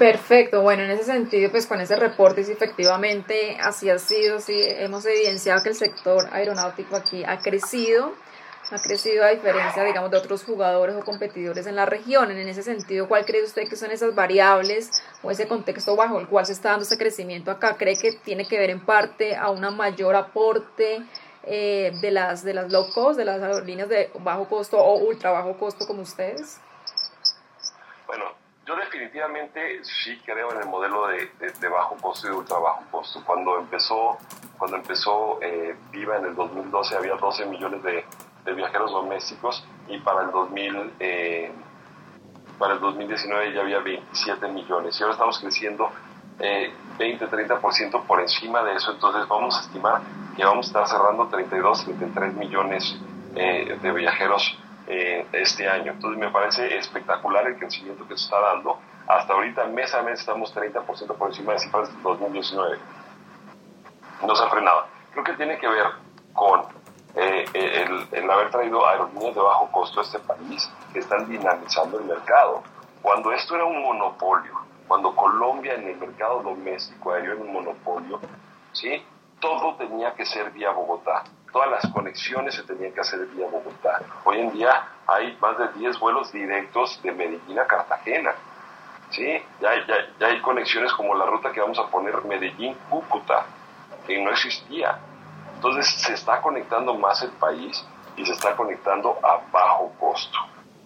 Perfecto, bueno, en ese sentido, pues con ese reporte, si efectivamente así ha sido, sí hemos evidenciado que el sector aeronáutico aquí ha crecido, ha crecido a diferencia, digamos, de otros jugadores o competidores en la región. En ese sentido, ¿cuál cree usted que son esas variables o ese contexto bajo el cual se está dando ese crecimiento acá? ¿Cree que tiene que ver en parte a un mayor aporte eh, de, las, de las low cost, de las aerolíneas de bajo costo o ultra bajo costo como ustedes? Yo definitivamente sí creo en el modelo de, bajo costo y de ultra bajo costo. Cuando empezó, cuando empezó eh, Viva en el 2012 había 12 millones de, viajeros domésticos y para el 2000 eh, para el 2019 ya había 27 millones y ahora estamos creciendo 20-30% eh, por encima de eso, entonces vamos a estimar que vamos a estar cerrando 32, 33 millones de viajeros eh, este año. Entonces me parece espectacular el crecimiento que se está dando. Hasta ahorita, mes a mes, estamos 30% por encima de cifras de 2019. No se ha frenado. Creo que tiene que ver con eh, el, el, haber traído aerolíneas de bajo costo a este país que están dinamizando el mercado. Cuando esto era un monopolio, cuando Colombia en el mercado doméstico aéreo era un monopolio, ¿sí? todo tenía que ser vía Bogotá todas las conexiones se tenían que hacer vía Bogotá. Hoy en día hay más de 10 vuelos directos de Medellín a Cartagena. ¿sí? Ya, ya, hay conexiones como la ruta que vamos a poner Medellín-Cúcuta, que no existía. Entonces se está conectando más el país y se está conectando a bajo costo.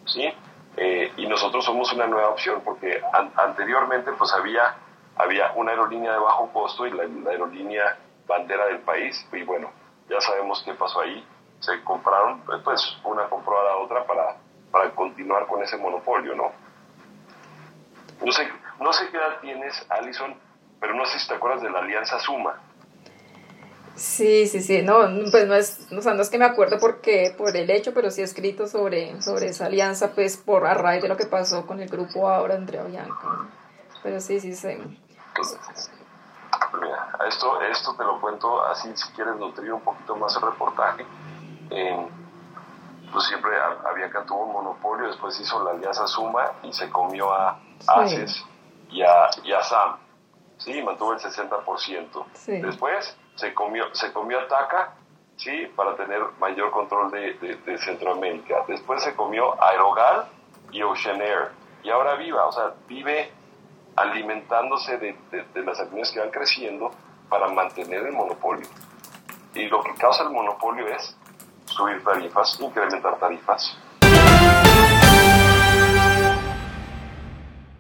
¿sí? Eh, y nosotros somos una nueva opción porque anteriormente pues había, había una aerolínea de bajo costo y la, la aerolínea bandera del país y bueno, ya sabemos qué pasó ahí. Se compraron, pues una compró a la otra para, para continuar con ese monopolio, ¿no? No sé, no sé qué edad tienes, Alison, pero no sé si te acuerdas de la Alianza Suma. Sí, sí, sí, no, pues no es, o sea, no es que me acuerdo porque, por el hecho, pero sí he escrito sobre, sobre esa alianza, pues por a raíz de lo que pasó con el grupo ahora Andrea Bianca. Pero sí, sí, sí. Pues, esto, esto te lo cuento así si quieres nutrir un poquito más el reportaje. pues siempre Avianca tuvo un monopolio, después hizo la alianza Suma y se comió a ACES y, a, y a SAM. Sí, mantuvo el 60%. Después se comió, se comió a TACA, sí, para tener mayor control de, de, Centroamérica. Después se comió Aerogal y Ocean Air. Y ahora Viva, o sea, vive alimentándose de, las acciones que van creciendo para mantener el monopolio. Y lo que causa el monopolio es subir tarifas, incrementar tarifas,